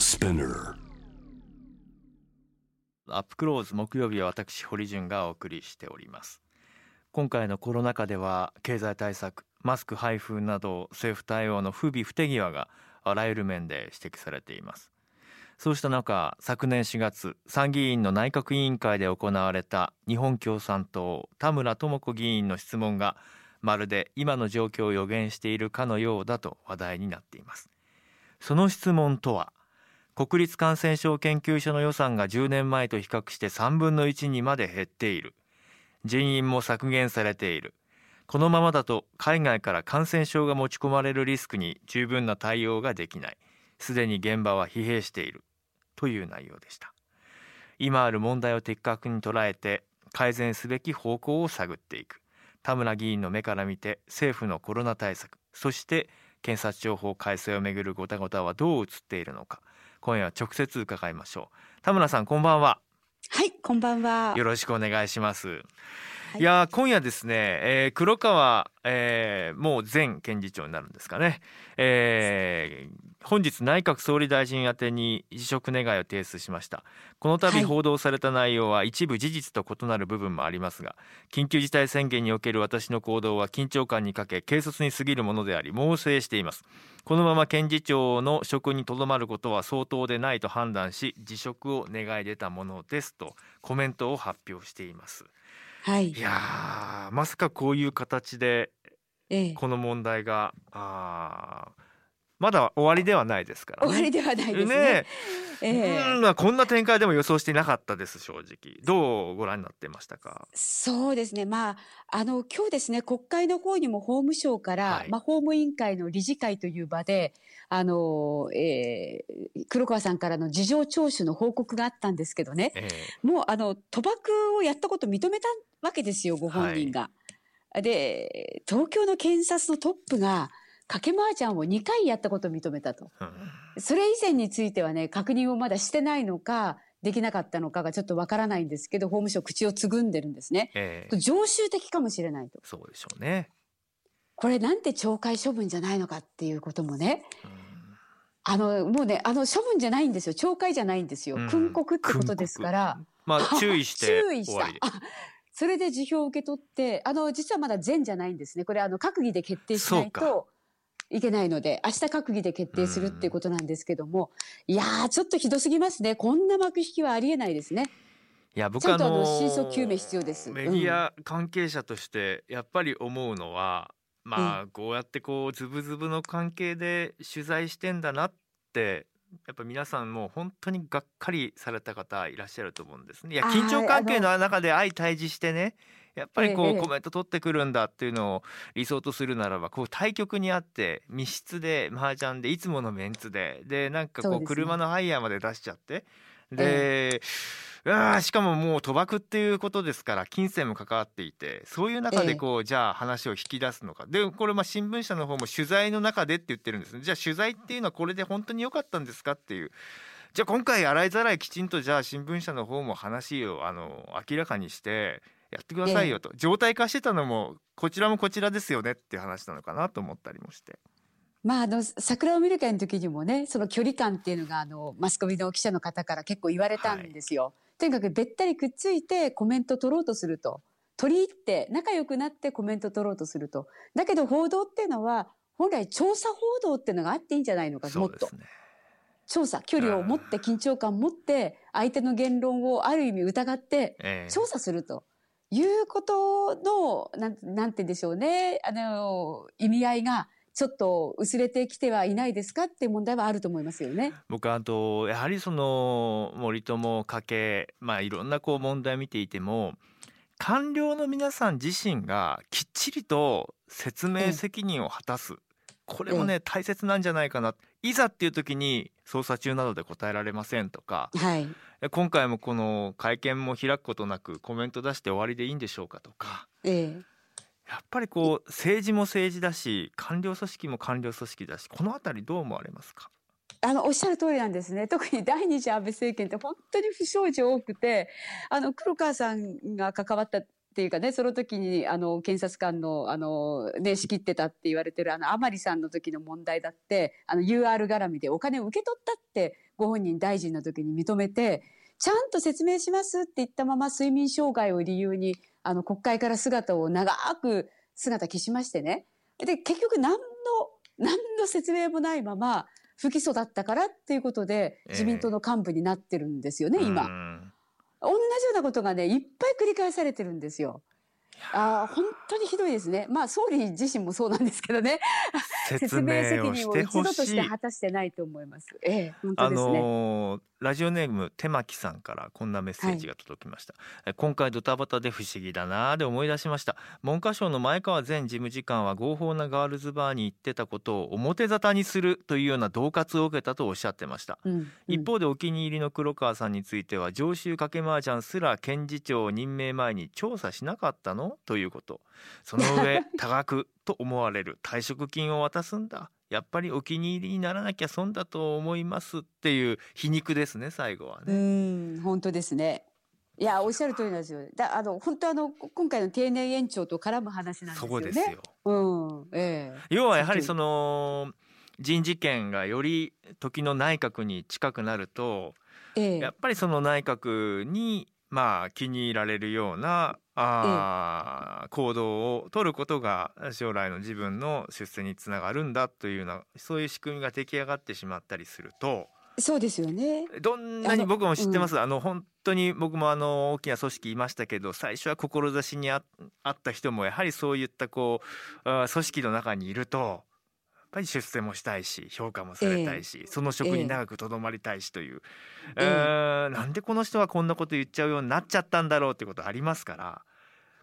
Spinner アップクローズ木曜日は私堀潤がお送りしております。今回のコロナ禍では経済対策マスク配布など政府対応の不備不手際があらゆる面で指摘されています。そうした中昨年4月参議院の内閣委員会で行われた日本共産党田村智子議員の質問がまるで今の状況を予言しているかのようだと話題になっています。その質問とは国立感染症研究所の予算が10年前と比較して3分の1にまで減っている。人員も削減されている。このままだと海外から感染症が持ち込まれるリスクに十分な対応ができない。すでに現場は疲弊している。という内容でした。今ある問題を的確に捉えて改善すべき方向を探っていく。田村議員の目から見て政府のコロナ対策そして検察庁法改正をめぐるごたごたはどう映っているのか。今夜は直接伺いましょう。田村さんこんばんは。はい、こんばんは。よろしくお願いします、い。い、やー今夜ですね、えー黒川、えーもう前検事長になるんですかね、えー本日内閣総理大臣宛てに辞職願を提出しました。この度はい。報道された内容は一部事実と異なる部分もありますが緊急事態宣言における私の行動は緊張感に欠け軽率に過ぎるものであり猛省しています。このまま検事長の職にとどまることは相当でないと判断し辞職を願い出たものですとコメントを発表していますはい。い、やーまさかこういう形でええ、この問題があーまだ終わりではないですから終わりではないですね。ねえ。えうんまあこんな展開でも予想していなかったです正直。どうご覧になってましたか？そうですね。まあ、あの、今日ですね、国会の方にも法務省から、はい。まあ、法務委員会の理事会という場で、あの、えー黒川さんからの事情聴取の報告があったんですけどね、え。もう、あの、賭博をやったこと認めたわけですよ、ご本人が。で、東京の検察のトップが、賭け麻雀を2回やったことを認めたと。それ以前についてはね、確認をまだしてないのか、できなかったのかがちょっとわからないんですけど、法務省口をつぐんでるんですね。ええ常習的かもしれないと。そうでしょうね、これなんて懲戒処分じゃないのかっていうこともね、うんあの、もうね、あの、処分じゃないんですよ。懲戒じゃないんですよ。うん訓告ってことですから。まあ 注意して注意したそれで辞表を受け取って、あの、実はまだ全じゃないんですね。これ、あの、閣議で決定しないといけないので、明日閣議で決定するっていうことなんですけども、いやー、ちょっとひどすぎますね。こんな幕引きはありえないですね。いや僕ちゃんとあの真相究明必要ですメディア関係者としてやっぱり思うのは、まあこうやってこうズブズブの関係で取材してんだなってやっぱ皆さんもう本当にがっかりされた方いらっしゃると思うんですね。いや緊張関係の中で相対峙してねやっぱりこええうコメント取ってくるんだっていうのを理想とするならばこう対局にあって密室で麻雀でいつものメンツででなんかこう車のハイヤーまで出しちゃってで、うわーしかももう賭博っていうことですから金銭も関わっていてそういう中でこう、じゃあ話を引き出すのか。でこれまあ新聞社の方も取材の中でって言ってるんですね。じゃあ取材っていうのはこれで本当に良かったんですかっていう。じゃあ今回洗いざらいきちんとじゃあ新聞社の方も話をあの明らかにしてやってくださいよと、状態化してたのもこちらもこちらですよねっていう話なのかなと思ったりもして。まあ、あの、桜を見る会の時にもね、その距離感っていうのが、あの、マスコミの記者の方から結構言われたんですよ。とにかくべったりくっついてコメント取ろうとすると。取り入って、仲良くなってコメント取ろうとすると。だけど報道っていうのは、本来調査報道っていうのがあっていいんじゃないのか、もっと調査、距離を持って、緊張感を持って、相手の言論をある意味疑って、ええ調査するということの、なんなんて言うんでしょうね、あの、意味合いがちょっと薄れてきてはいないですかっていう問題はあると思いますよね。僕あとやはりその森友家系まあいろんなこう問題を見ていても官僚の皆さん自身がきっちりと説明責任を果たす、これもね大切なんじゃないかないざっていう時に捜査中などで答えられませんとかはい。今回もこの会見も開くことなくコメント出して終わりでいいんでしょうかとかええ。やっぱりこう政治も政治だし官僚組織も官僚組織だしこのあたりどう思われますか？あの、おっしゃる通りなんですね。特に第二次安倍政権って本当に不祥事多くて、あの、黒川さんが関わったっていうかね、その時に、あの、検察官の、あの、ね、仕切ってたって言われてる、あの、甘利さんの時の問題だって、あの、UR 絡みでお金を受け取ったって、ご本人大臣の時に認めて、ちゃんと説明しますって言ったまま睡眠障害を理由に、あの、国会から姿を長く姿消しましてね。で、結局何の、何の説明もないまま、不起訴だったからっていうことで、自民党の幹部になってるんですよね、えー、今。同じようなことがね、いっぱい繰り返されてるんですよ。あ本当にひどいですね。まあ総理自身もそうなんですけどね。説明責任を一度として果たしてないと思います。ええ、本当ですね。あのー、ラジオネーム手巻さんからこんなメッセージが届きました、はい、今回ドタバタで不思議だなで思い出しました。文科省の前川前事務次官は合法なガールズバーに行ってたことを表沙汰にするというような恫喝を受けたとおっしゃってました、うんうん、一方でお気に入りの黒川さんについては常習かけ麻雀すら検事長任命前に調査しなかったの？ということ。その上 多額と思われる退職金を渡すんだやっぱりお気に入りにならなきゃ損だと思いますっていう皮肉ですね最後はね。うん本当ですね。いやおっしゃる通りなんですよ。だあの本当あの今回の定年延長と絡む話なんですよね。そこですよ。うんええー、要はやはりその人事権がより時の内閣に近くなると、ええ、やっぱりその内閣にまあ気に入られるようなあ、行動を取ることが将来の自分の出世につながるんだというようなそういう仕組みが出来上がってしまったりすると。そうですよね。どんなに僕も知ってます？あの、うん、本当に僕もあの大きな組織いましたけど、最初は志にあった人もやはりそういったこう組織の中にいると。ぱり出世もしたいし評価もされたいし、えー、その職に長くとどまりたいしという、えー、なんでこの人はこんなこと言っちゃうようになっちゃったんだろうってことありますから。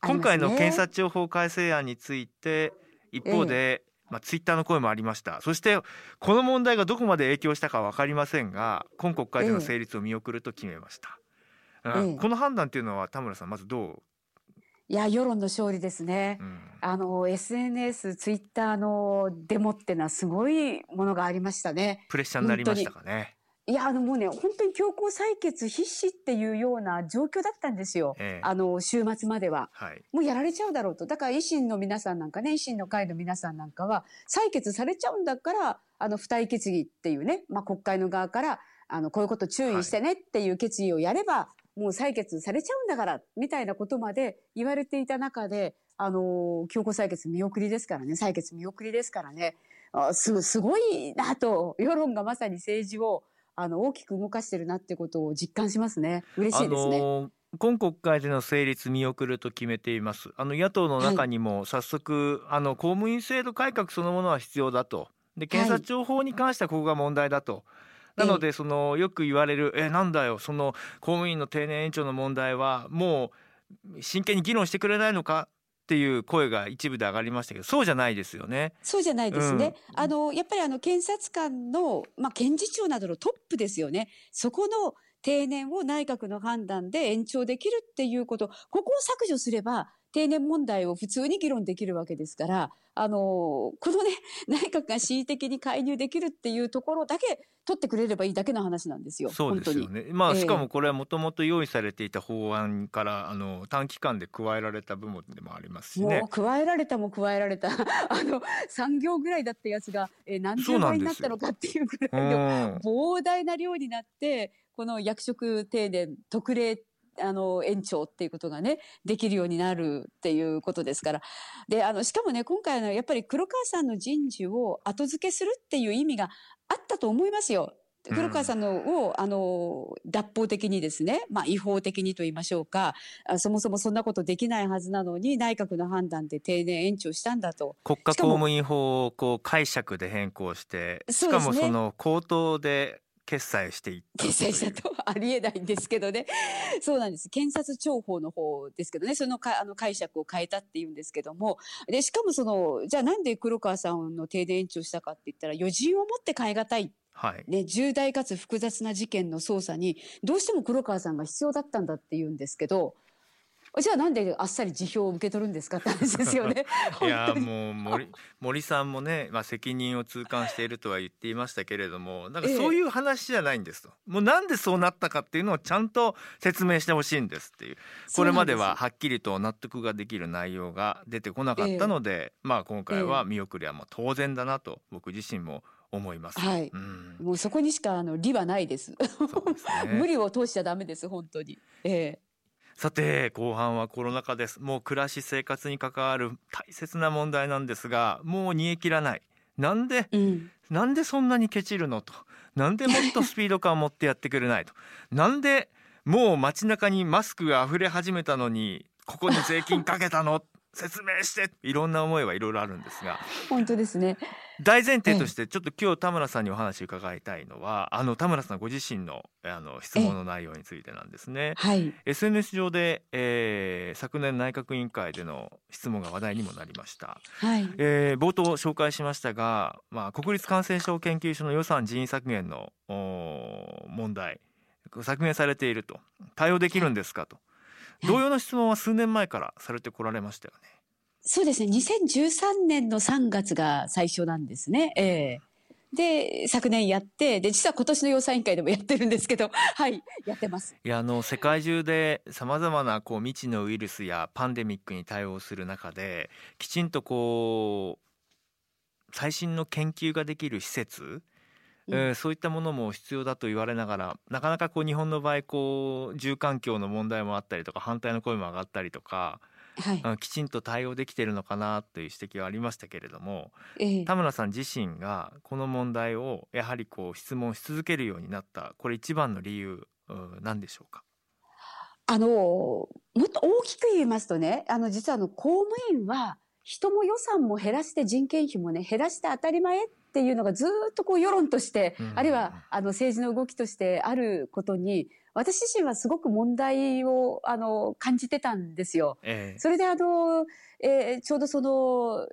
今回の検察庁法改正案について一方で、えー、まあ、ツイッターの声もありました。そしてこの問題がどこまで影響したか分かりませんが今国会での成立を見送ると決めました、えー、この判断っていうのは田村さんまずどういや世論の勝利ですね、うん、あの SNS ツイッターのデモってのはすごいものがありましたね。プレッシャーになりましたかね。いやあのもうね本当に強行採決必至っていうような状況だったんですよ、ええ、あの週末までは、はい、もうやられちゃうだろうと。だから維新の皆さんなんかね維新の会の皆さんなんかは採決されちゃうんだからあの付帯決議っていうね、まあ、国会の側からあのこういうこと注意してねっていう決議をやれば、はいもう採決されちゃうんだから、みたいなことまで言われていた中で、あの、強行採決見送りですからね、採決見送りですからね、あすすごいなと、世論がまさに政治をあの大きく動かしてるなってことを実感しますね。嬉しいですね。あのー今国会での成立見送ると決めています。あの野党の中にも早速、はい、あの公務員制度改革そのものは必要だと。で検察庁法に関してはここが問題だと、なのでそのよく言われる「えなんだよその公務員の定年延長の問題はもう真剣に議論してくれないのか」っていう声が一部で上がりましたけどそうじゃないですよね。そうじゃないですね。うん、あのやっぱりあの検察官のまあ検事長などのトップですよね。そこの定年を内閣の判断で延長できるっていうことここを削除すれば定年問題を普通に議論できるわけですから、あの、このね、内閣が恣意的に介入できるっていうところだけ取ってくれればいいだけの話なんですよ。そうですよね。まあ、しかもこれはもともと用意されていた法案からあの短期間で加えられた部分でもありますしね。加えられたも加えられた あの3行ぐらいだったやつが、えー、何十倍になったのかっていうぐらいの膨大な量になってこの役職定年特例あの、延長っていうことがね、できるようになるっていうことですから。で、あの、しかもね、今回のやっぱり黒川さんの人事を後付けするっていう意味があったと思いますよ。黒川さんのを、あの、脱法的にですね、まあ違法的にと言いましょうか、そもそもそんなことできないはずなのに、内閣の判断で定年延長したんだと。国家公務員法をこう解釈で変更して、しかもその口頭で決済していった決済したとありえないんですけどね。そうなんです。検察庁法の方ですけどね。そのかあの解釈を変えたっていうんですけども。でしかもそのじゃあなんで黒川さんの停電延長したかって言ったら余人をもって変え難い。はい、ね、重大かつ複雑な事件の捜査にどうしても黒川さんが必要だったんだって言うんですけどじゃあなんであっさり辞表を受け取るんですかって話ですよね。いやもう森森さんもね、まあ、責任を痛感しているとは言っていましたけれどもなんかそういう話じゃないんですと、ええ、もうなんでそうなったかっていうのをちゃんと説明してほしいんですっていうこれまでははっきりと納得ができる内容が出てこなかったので、え、まあ今回は見送りはもう当然だなと僕自身も思います。はい。うん、もうそこにしかあの利はないです。ですね、無理を通しちゃダメです本当に。ええさて後半はコロナ禍です。もう暮らし生活に関わる大切な問題なんですがもう煮え切らない。なんで、うん、なんでそんなにケチるのと。なんでもっとスピード感を持ってやってくれないと。なんでもう街中にマスクが溢れ始めたのにここに税金かけたの説明して。いろんな思いはいろいろあるんですが。本当ですね。大前提としてちょっと今日田村さんにお話伺いたいのはあの田村さんご自身のあの質問の内容についてなんですね。はい、SNS 上で、えー、昨年内閣委員会での質問が話題にもなりました。はい、えー、冒頭紹介しましたが、まあ、国立感染症研究所の予算人員削減の問題。削減されていると。対応できるんですかと、同様の質問は数年前からされてこられましたよね。そうですね。2013年の3月が最初なんですね。えー、で、昨年やって、で、実は今年の予算委員会でもやってるんですけど、はい、やってます。いや、あの、世界中で様々な、こう、未知のウイルスやパンデミックに対応する中で、きちんとこう、最新の研究ができる施設、えー、そういったものも必要だと言われながらなかなかこう日本の場合こう住環境の問題もあったりとか反対の声も上がったりとかはい、きちんと対応できているのかなという指摘はありましたけれども、ええ、田村さん自身がこの問題をやはりこう質問し続けるようになったこれ一番の理由何でしょうか？あのもっと大きく言いますとねあの実はあの公務員は人も予算も減らして人件費もね減らして当たり前っていうのがずっとこう世論として、うん、あるいはあの政治の動きとしてあることに私自身はすごく問題をあの感じてたんですよ。えー、それであの、えー、ちょうどその、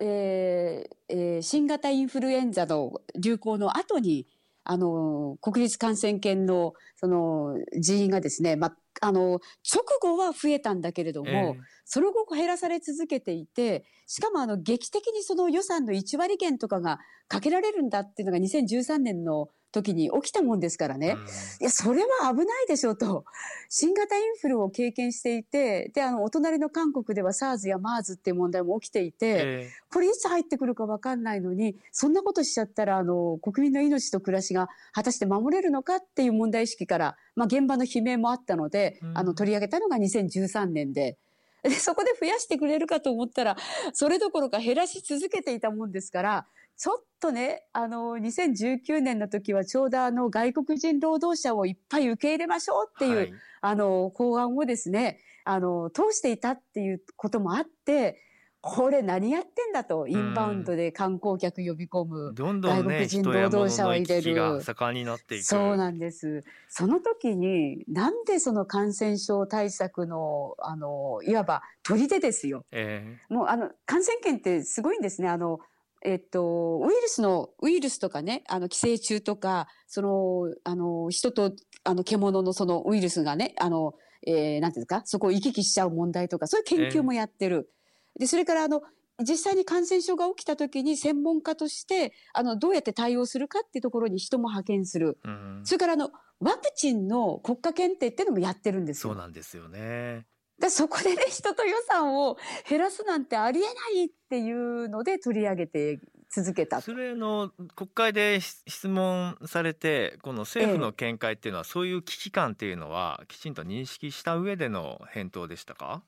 えーえー、新型インフルエンザの流行の後にあの国立感染研のその人員がですね、まあ、あの直後は増えたんだけれども、えー、その後減らされ続けていてしかもあの劇的にその予算の1割減とかがかけられるんだっていうのが2013年の時に起きたもんですからね、うん、いや、それは危ないでしょうと。新型インフルを経験していて、で、あの、お隣の韓国では SARS や MERS っていう問題も起きていて、えー、これいつ入ってくるかわかんないのに、そんなことしちゃったら、あの、国民の命と暮らしが果たして守れるのかっていう問題意識から、まあ、現場の悲鳴もあったので、うん、あの、取り上げたのが2013年で、で、そこで増やしてくれるかと思ったら、それどころか減らし続けていたもんですから、ちょっとね、あの、2019年の時はちょうどあの、外国人労働者をいっぱい受け入れましょうっていう、はい、あの、法案をですね、あの、通していたっていうこともあって、これ何やってんだと、インバウンドで観光客呼び込む、どんどん、ね、外国人労働者を入れる。盛んになっていく。そうなんです。その時に、なんでその感染症対策の、あの、いわば砦ですよ。えー、もうあの、感染圏ってすごいんですね。あの、えっと、ウイルスの、ウイルスとかね、あの、寄生虫とか、その、あの、人と、あの、獣のそのウイルスがね、あの、えー、なんていうんですか、そこを行き来しちゃう問題とか、そういう研究もやってる。えー、で、それから、あの、実際に感染症が起きた時に専門家として、あの、どうやって対応するかっていうところに人も派遣する。うん、それから、あの、ワクチンの国家検定っていうのもやってるんですよ。そうなんですよね。でそこでね、人と予算を減らすなんてありえないっていうので取り上げて続けた。それの国会で質問されて、この政府の見解っていうのは、ええ、そういう危機感っていうのはきちんと認識した上での返答でしたか？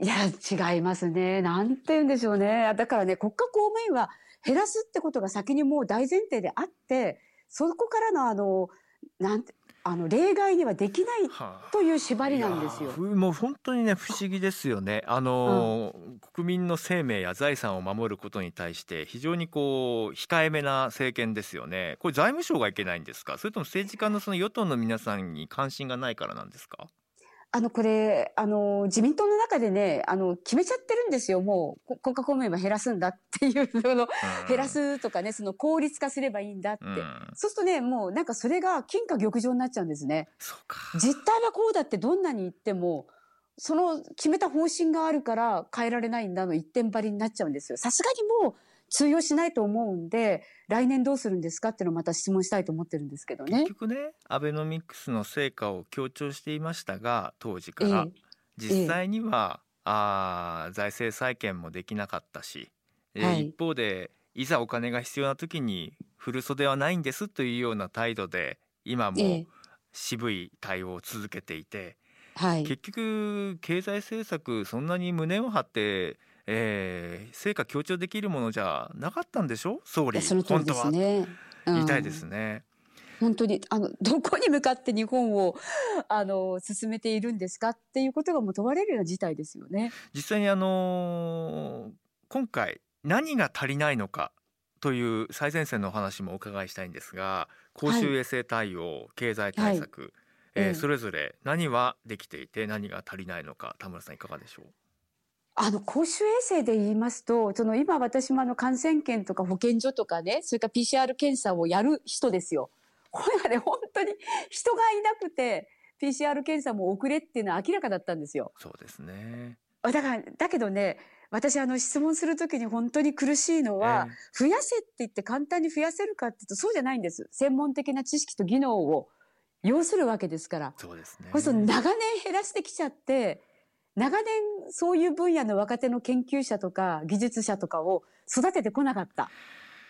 いや、違いますね。なんて言うんでしょうね。だからね、国家公務員は減らすってことが先にもう大前提であって、そこからのあの、なんて、あの例外にはできないという縛りなんですよ。はあ、もう本当にね不思議ですよね。あの、うん、国民の生命や財産を守ることに対して非常にこう控えめな政権ですよね。これ財務省がいけないんですか？それとも政治家のその与党の皆さんに関心がないからなんですか？あの、これ、あの、自民党の中でね、あの、決めちゃってるんですよ。もう、国家公務員は減らすんだっていうの、減らすとかね、その効率化すればいいんだって。そうするとね、もうなんかそれが金貨玉状になっちゃうんですね。実態はこうだってどんなに言っても、その決めた方針があるから変えられないんだの一点張りになっちゃうんですよ。さすがにもう通用しないと思うんで来年どうするんですかっていうのをまた質問したいと思ってるんですけどね。結。局ねアベノミクスの成果を強調していましたが当時から、ええ実際には、あー財政再建もできなかったし、えーはい。一方でいざお金が必要な時に振る袖はないんですというような態度で今もええ。渋い対応を続けていて、はい。結局経済政策そんなに胸を張って、えー成果強調できるものじゃなかったんでしょ？総理その通りですね。言いたいでうんすね。本当にあのどこに向かって日本をあの進めているんですかっていうことがもう問われるような事態ですよね。実際にあのー今回何が足りないのかという最前線のお話もお伺いしたいんですが公衆衛生対応、経済対策、えーええそれぞれ何はできていて何が足りないのか田村さんいかがでしょう？あの公衆衛生で言いますとその今私もあの感染研とか保健所とかねそれから PCR 検査をやる人ですよ。これがね本当に人がいなくて PCR 検査も遅れっていうのは明らかだったんですよ。そうですね。だからだけどね私あの質問するときに本当に苦しいのは、え増やせって言って簡単に増やせるかっていうとそうじゃないんです専門的な知識と技能を要するわけですから。えそうですね。これその長年減らしてきちゃって長年そういう分野の若手の研究者とか技術者とかを育ててこなかった。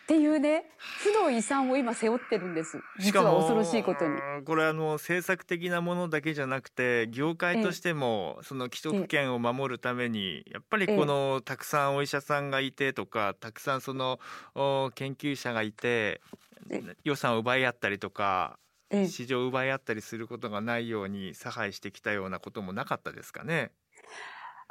っていうね負の遺産を今背負ってるんです。実は恐ろしいことに。これあの政策的なものだけじゃなくて業界としてもその既得権を守るためにやっぱりこのたくさんお医者さんがいてとかたくさんそのお研究者がいてえ。予算を奪い合ったりとかええ市場を奪い合ったりすることがないように差配してきたようなこともなかったですかね？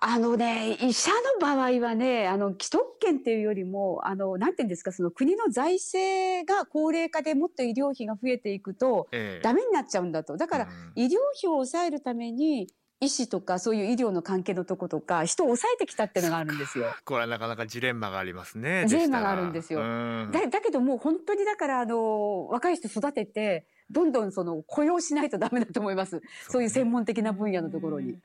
あのね、医者の場合はね、あの、既得権っていうよりも、あの、なんていうんですか、その国の財政が高齢化でもっと医療費が増えていくと、ええダメになっちゃうんだと。だから、うん医療費を抑えるために、医師とかそういう医療の関係のとことか、人を抑えてきたっていうのがあるんですよ。これはなかなかジレンマがありますね。ジレンマがあるんですようんだだけどもう本当にだから、あの、若い人育てて、どんどんその雇用しないとダメだと思います。そういう専門的な分野のところに。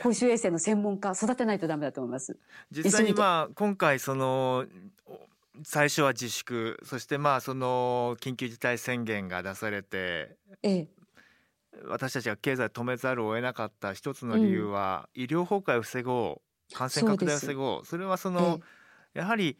公衆衛生の専門家育てないとダメだと思います。実際にまあ今回そのお最初は自粛そしてまあその緊急事態宣言が出されてええ。私たちが経済を止めざるを得なかった一つの理由は、医療崩壊を防ごう感染拡大を防ごうそれはその、やはり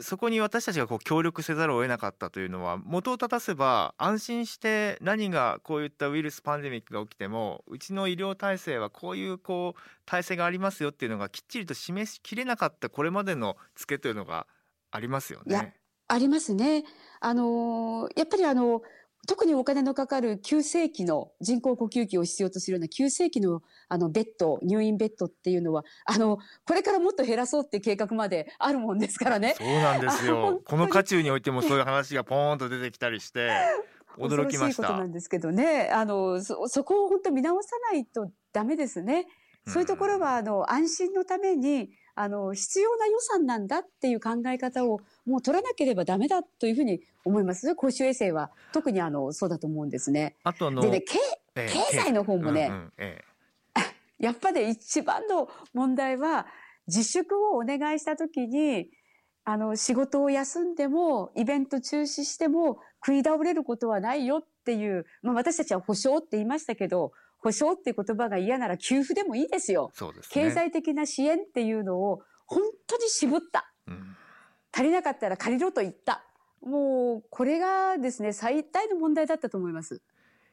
そこに私たちがこう協力せざるを得なかったというのは元を立たせば安心して何がこういったウイルスパンデミックが起きてもうちの医療体制はこういうこう体制がありますよっていうのがきっちりと示しきれなかったこれまでのツケというのがありますよね。ありますね。あのやっぱりあの、特にお金のかかる急性期の人工呼吸器を必要とするような急性期のあのベッド、入院ベッドっていうのは、あの、これからもっと減らそうっていう計画まであるもんですからね。そうなんですよ この渦中においてもそういう話がポーンと出てきたりして 驚きまし恐ろしいことたなんですけどね。あの、そ、そこを本当見直さないとダメですね。そういうところは、あの、安心のために、あの、必要な予算なんだっていう考え方をもう取らなければダメだというふうに思います。公衆衛生は特にあの、そうだと思うんですね。あとあのでね、経ええ経済の方もねうんうんええ やっぱり一番の問題は自粛をお願いした時にあの仕事を休んでもイベント中止しても食い倒れることはないよっていう、まあ、私たちは保証って言いましたけど保証っていう言葉が嫌なら給付でもいいですよ。そうですね経済的な支援っていうのを本当に絞った。うん足りなかったら借りろと言った。もうこれがですね最大の問題だったと思います。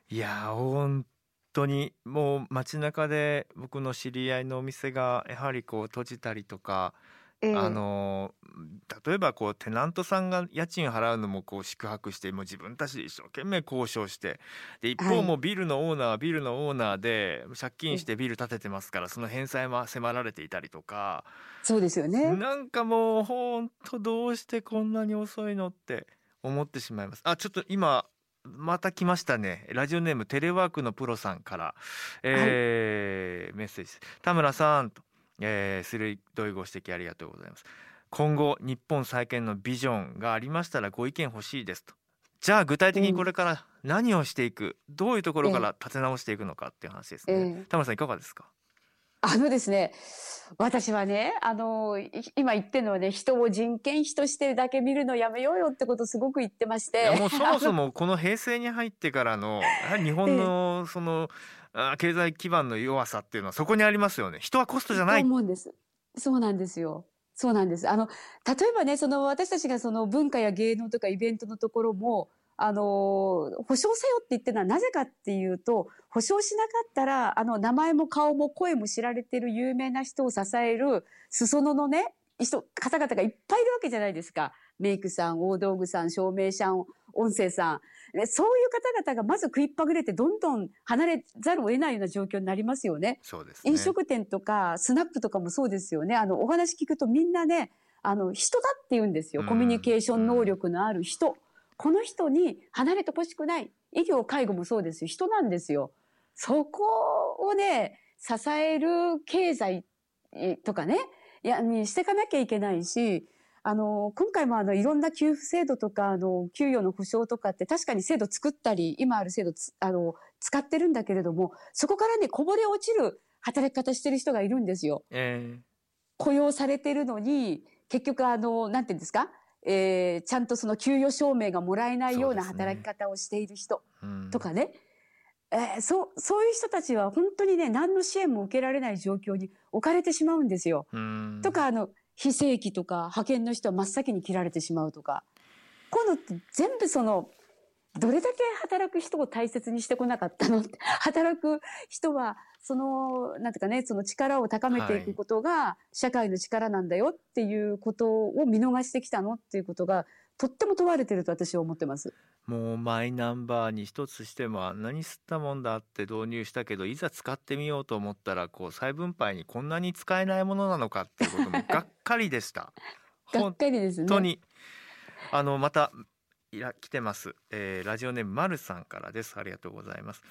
いやー本当にもう街中で僕の知り合いのお店がやはりこう閉じたりとか、ええ。あのー例えばこうテナントさんが家賃払うのもこう宿泊してもう自分たちで一生懸命交渉してで一方はい。もうビルのオーナーはビルのオーナーで借金してビル建ててますからその返済も迫られていたりとかそうですよね。なんかもう本当どうしてこんなに遅いのって思ってしまいます。あちょっと今また来ましたね。ラジオネームテレワークのプロさんから、えーメッセージ田村さんと、えー、鋭いご指摘ありがとうございます。今後日本再建のビジョンがありましたらご意見欲しいですと。じゃあ具体的にこれから何をしていく、どういうところから立て直していくのかっていう話ですね、ええ。田村さんいかがですか？あのですね、私はね、あの、今言ってるのはね、人を人件費としてだけ見るのやめようよってことすごく言ってまして。もうそもそもこの平成に入ってからの、日本のその、あ経済基盤の弱さっていうのはそこにありますよね。人はコストじゃない。思うんです。そうなんですよ。そうなんです。あの、例えばね、その私たちがその文化や芸能とかイベントのところも、あの、保証せよって言ってるのはなぜかっていうと、保証しなかったら、あの、名前も顔も声も知られてる有名な人を支える裾野のね、人、方々がいっぱいいるわけじゃないですか。メイクさん、大道具さん、照明さん、音声さん。そういう方々がまず食いっぱぐれてどんどん離れざるを得ないような状況になりますよね。そうです、ね、飲食店とかスナックとかもそうですよね。あの、お話聞くとみんなね、あの、人だって言うんですよ。コミュニケーション能力のある人。この人に離れてほしくない。医療、介護もそうですよ。人なんですよ。そこをね、支える経済とかね、いや、にしていかなきゃいけないし、あの、今回もあの、いろんな給付制度とか、あの、給与の保障とかって確かに制度作ったり、今ある制度あの、使ってるんだけれども、そこからね、こぼれ落ちる働き方してる人がいるんですよ。えー、雇用されてるのに、結局あの、なんていうんですか？えー、ちゃんとその給与証明がもらえないような働き方をしている人とかね。えー、そう、そういう人たちは本当にね、何の支援も受けられない状況に置かれてしまうんですよ。とか、あの、非正規とか派遣の人は真っ先に切られてしまうとか。今度って全部その、どれだけ働く人を大切にしてこなかったの？働く人はその、なんていうかね、その力を高めていくことが社会の力なんだよっていうことを見逃してきたのっていうことが、とっても問われてると私は思ってます。もうマイナンバーに一つしてもあんなに吸ったもんだって導入したけどいざ使ってみようと思ったらこう再分配にこんなに使えないものなのかっていうこともがっかりでした。がっかりですね。本当にあのまたいら来てます、えー、ラジオネームまるさんからです。ありがとうございます。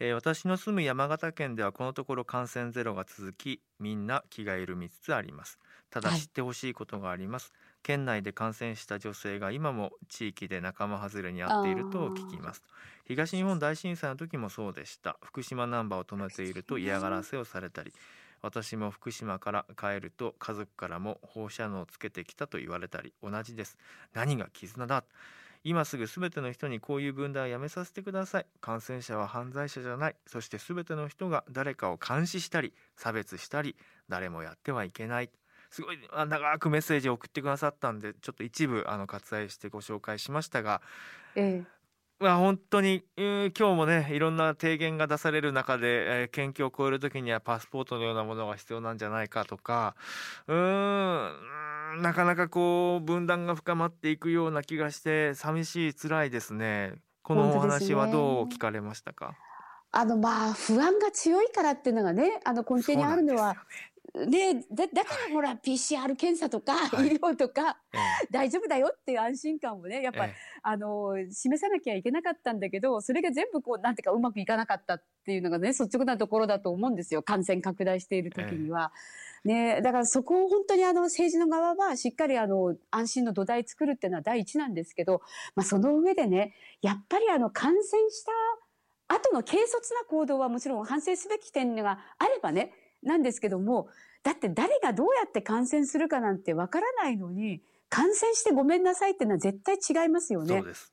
えー、私の住む山形県ではこのところ感染ゼロが続きみんな気が緩みつつあります。ただ知ってほしいことがあります、はい、県内で感染した女性が今も地域で仲間外れに遭っていると聞きます。東日本大震災の時もそうでした。福島ナンバーを止めていると嫌がらせをされたり私も福島から帰ると家族からも放射能をつけてきたと言われたり同じです。何が絆だ？今すぐ全ての人にこういう分断はやめさせてください。感染者は犯罪者じゃない。そして全ての人が誰かを監視したり差別したり誰もやってはいけない。すごい長くメッセージを送ってくださったんでちょっと一部あの割愛してご紹介しましたが、ええ、まあ、本当に、えー、今日もねいろんな提言が出される中で、えー、県境を越える時にはパスポートのようなものが必要なんじゃないかとかうーんなかなかこう分断が深まっていくような気がして寂しい辛いですね。このお話はどう聞かれましたか、あのまあ不安が強いからっていうのがねあの根底にあるのはでだだからほら、はい、PCR 検査とか、はい、医療とか、ええ、大丈夫だよっていう安心感をねやっぱ、え、あの示さなきゃいけなかったんだけどそれが全部こうなんていうかうまくいかなかったっていうのがね率直なところだと思うんですよ。感染拡大している時には。ね、だからそこを本当にあの政治の側はしっかりあの安心の土台作るっていうのは第一なんですけど、まあ、その上でねやっぱりあの感染した後の軽率な行動はもちろん反省すべき点があればねなんですけどもだって誰がどうやって感染するかなんてわからないのに感染してごめんなさいっていうのは絶対違いますよね。そうです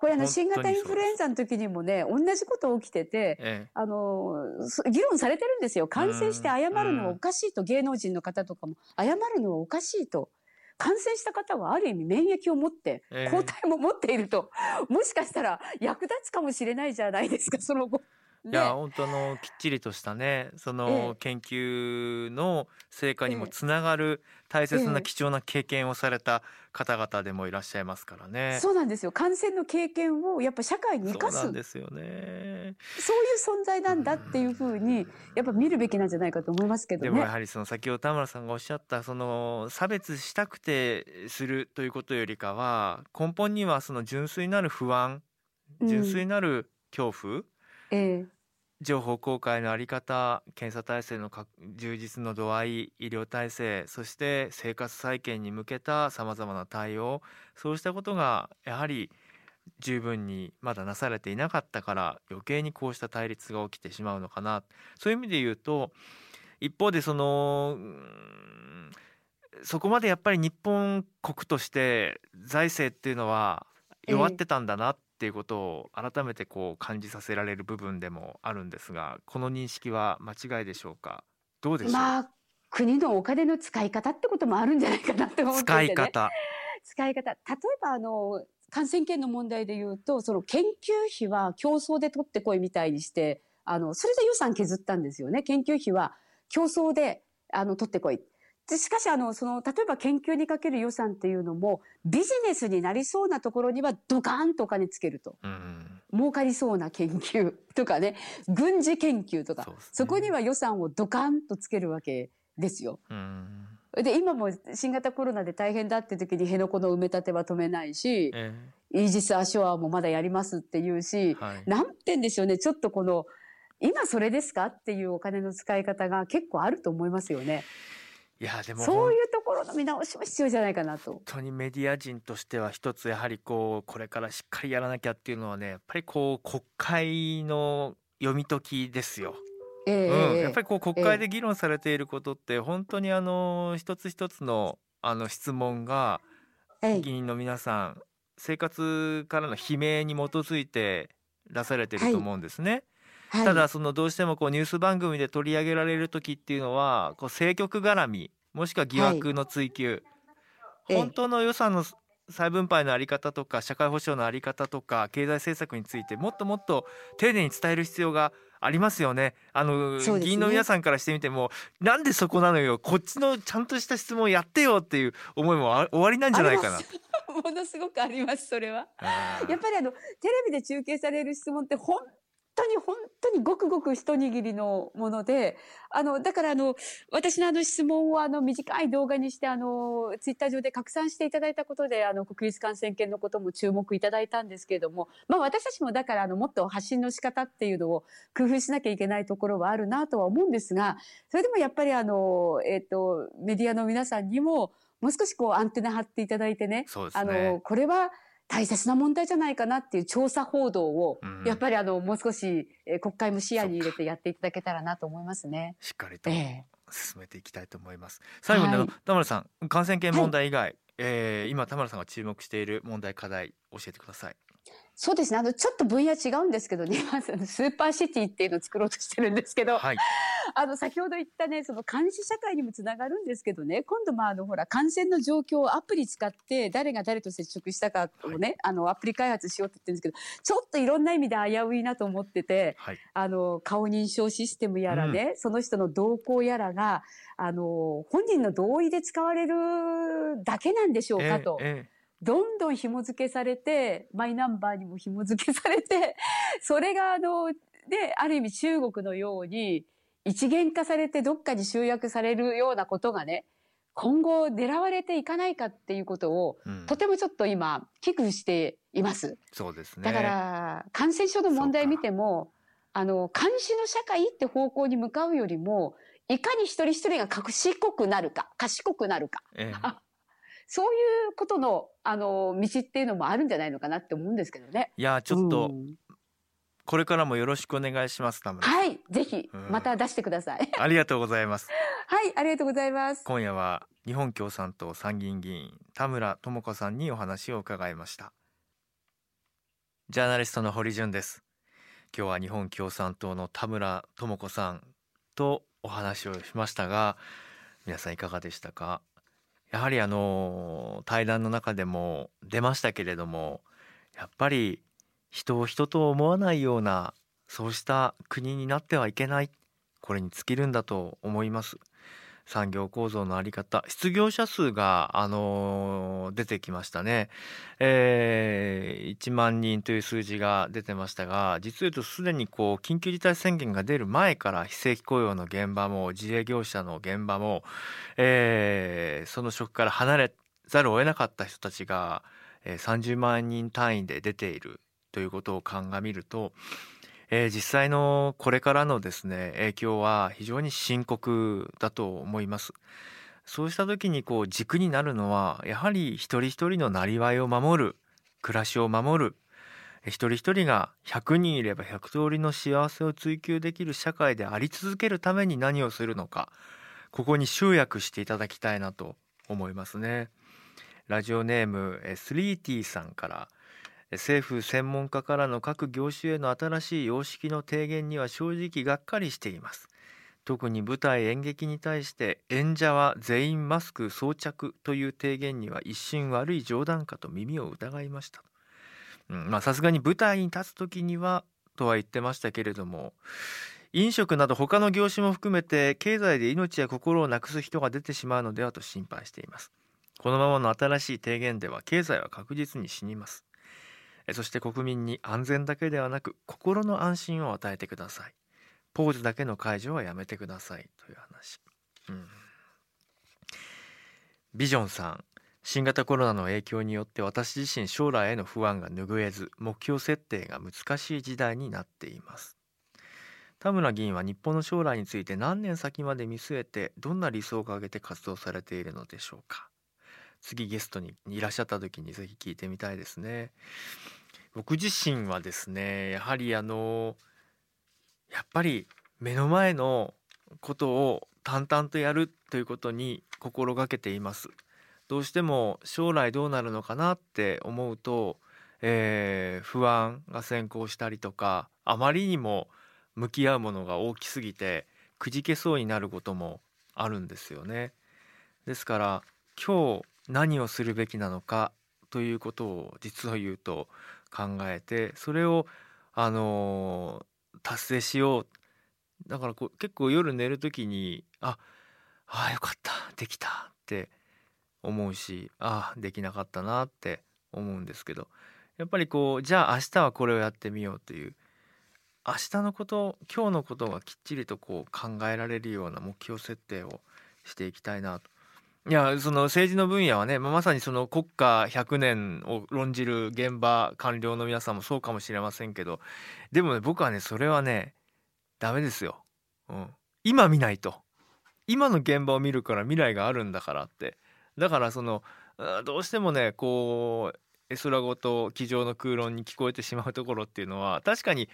これあの新型インフルエンザの時にもね同じこと起きてて、ええ、あの議論されてるんですよ。感染して謝るのはおかしいと芸能人の方とかも。謝るのはおかしいと。感染した方はある意味免疫を持って、抗体も持っていると、もしかしたら役立つかもしれないじゃないですか、その後。いや本当のきっちりとしたねその研究の成果にもつながる大切な貴重な経験をされた方々でもいらっしゃいますからね。そうなんですよ。感染の経験をやっぱ社会に生かす。そうなんですよね。そういう存在なんだっていうふうにやっぱ見るべきなんじゃないかと思いますけどね。でもやはりその先ほど田村さんがおっしゃったその差別したくてするということよりかは根本にはその純粋なる不安純粋なる恐怖、うんええ、情報公開の在り方検査体制の充実の度合い医療体制そして生活再建に向けたさまざまな対応そうしたことがやはり十分にまだなされていなかったから余計にこうした対立が起きてしまうのかな。そういう意味で言うと一方でそのそこまでやっぱり日本国として財政っていうのは弱ってたんだなっていうことを改めてこう感じさせられる部分でもあるんですがこの認識は間違いでしょうか？どうでしょう、まあ国のお金の使い方ってこともあるんじゃないかなって思ってて、ね、使い方。使い方。例えばあの感染研の問題で言うとその研究費は競争で取ってこいみたいにしてあのそれで予算削ったんですよね。研究費は競争であの取ってこいでしかしあのその例えば研究にかける予算っていうのもビジネスになりそうなところにはドカーンとお金つけると、うん、儲かりそうな研究とかね。軍事研究とか。そ、ね,、こには予算をドカンとつけるわけですよ。うんで今も新型コロナで大変だって時に辺野古の埋め立ては止めないし、え。イージス・アショアもまだやりますっていうし、はい。なんて言うんでしょうね。ちょっとこの今それですかっていうお金の使い方が結構あると思いますよね。いやでもそういうところの見直しも必要じゃないかなと。本当にメディア人としては一つやはりこうこれからしっかりやらなきゃっていうのはねやっぱりこう国会の読み解きですよ。えうん、えやっぱりこう国会で議論されていることって本当にあの一つ一つのあの質問がええ議員の皆さん生活からの悲鳴に基づいて出されてると思うんですね。はい。ただそのどうしてもこうニュース番組で取り上げられる時っていうのはこう政局絡みもしくは疑惑の追及、ええ。本当の予算の再分配のあり方とか社会保障のあり方とか経済政策についてもっともっと丁寧に伝える必要がありますよね。あの、ね。議員の皆さんからしてみてもなんでそこなのよ。こっちのちゃんとした質問やってよっていう思いもあ終わりなんじゃないかな。ものすごくありますそれは。やっぱりあのテレビで中継される質問って本当に本当にごくごく一握りのものであのだからあの私のあの質問をあの短い動画にしてあのツイッター上で拡散していただいたことであの国立感染研のことも注目いただいたんですけれども、まあ、私たちもだからあのもっと発信の仕方っていうのを工夫しなきゃいけないところはあるなとは思うんですがそれでもやっぱりあの、えっとメディアの皆さんにももう少しこうアンテナ張っていただいてねねの。これは大切な問題じゃないかなっていう調査報道を、うんやっぱりあのもう少し、えー国会も視野に入れてやっていただけたらなと思いますね。しっかりとえ進めていきたいと思います。最後にあの、はい田村さん感染研問題以外、えー今田村さんが注目している問題課題教えてください。そうですねあのちょっと分野違うんですけどねスーパーシティっていうのを作ろうとしてるんですけど、はい。あの先ほど言ったねその監視社会にもつながるんですけどね今度まああのほら感染の状況をアプリ使って誰が誰と接触したかをね、あのアプリ開発しようって言ってるんですけどちょっといろんな意味で危ういなと思ってて。はい。あの顔認証システムやらね、その人の動向やらがあの本人の同意で使われるだけなんでしょうかと、えどんどん紐付けされてマイナンバーにも紐付けされてそれがあのである意味中国のように一元化されてどっかに集約されるようなことがね今後狙われていかないかっていうことをえうんとてもちょっと今危惧しています。そうですね。だから感染症の問題見てもあの監視の社会って方向に向かうよりもいかに一人一人が賢くなるか賢くなるかええあ そういうことのあの道っていうのもあるんじゃないのかなって思うんですけどね。いやちょっとうんこれからもよろしくお願いします田村。はいぜひうんまた出してください。ありがとうございます。はいありがとうございます。今夜は日本共産党参議院議員田村智子さんにお話を伺いましたジャーナリストの堀潤です今日は日本共産党の田村智子さんとお話をしましたが皆さんいかがでしたか？やはりあの対談の中でも出ましたけれどもやっぱり人を人と思わないようなそうした国になってはいけないこれに尽きるんだと思います。産業構造のあり方。失業者数が、あのー出てきましたね、えー1万人という数字が出てましたが実を言うとすでにこう緊急事態宣言が出る前から非正規雇用の現場も自営業者の現場も、えーその職から離れざるを得なかった人たちが、30万人単位で出ている。ということを鑑みると、えー実際のこれからのですね影響は非常に深刻だと思います。そうした時にこう軸になるのはやはり一人一人のなりわいを守る暮らしを守る、一人一人が100人いれば100通りの幸せを追求できる社会であり続けるために何をするのかここに集約していただきたいなと思いますねラジオネームスリーティーさんから政府専門家からの各業種への新しい様式の提言には正直がっかりしています。特に舞台演劇に対して演者は全員マスク装着という提言には一瞬悪い冗談かと耳を疑いました。さすがに舞台に立つ時にはとは言ってましたけれども飲食など他の業種も含めて経済で命や心をなくす人が出てしまうのではと心配しています。このままの新しい提言では経済は確実に死にます。そして国民に安全だけではなく心の安心を与えてください。ポーズだけの解除はやめてください。という話、うん、ビジョンさん。新型コロナの影響によって私自身将来への不安が拭えず目標設定が難しい時代になっています。田村議員は日本の将来について何年先まで見据えてどんな理想を掲げて活動されているのでしょうか。次ゲストにいらっしゃった時にぜひ聞いてみたいですね。僕自身はですねやはりあのやっぱり目の前のことを淡々とやるということに心がけていますどうしても将来どうなるのかなって思うと、えー、不安が先行したりとかあまりにも向き合うものが大きすぎてくじけそうになることもあるんですよね。ですから今日何をするべきなのかということを実を言うと考えてそれをあの、達成しようだからこう結構夜寝る時にああよかったできたって思うしああできなかったなって思うんですけどやっぱりこうじゃあ明日はこれをやってみようという明日のこと今日のことがきっちりとこう考えられるような目標設定をしていきたいなと。いやその政治の分野はね、まあ、まさにその国家100年を論じる現場官僚の皆さんもそうかもしれませんけどでもね僕はねそれはねダメですよ、うん、今見ないと。今の現場を見るから未来があるんだからって。だからそのどうしてもねこう絵空ごと机上の空論に聞こえてしまうところっていうのは確かに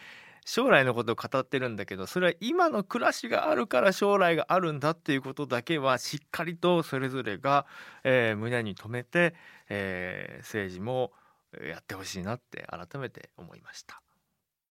将来のことを語ってるんだけどそれは今の暮らしがあるから将来があるんだっていうことだけはしっかりとそれぞれが、えー、胸に留めて、えー、政治もやってほしいなって改めて思いました。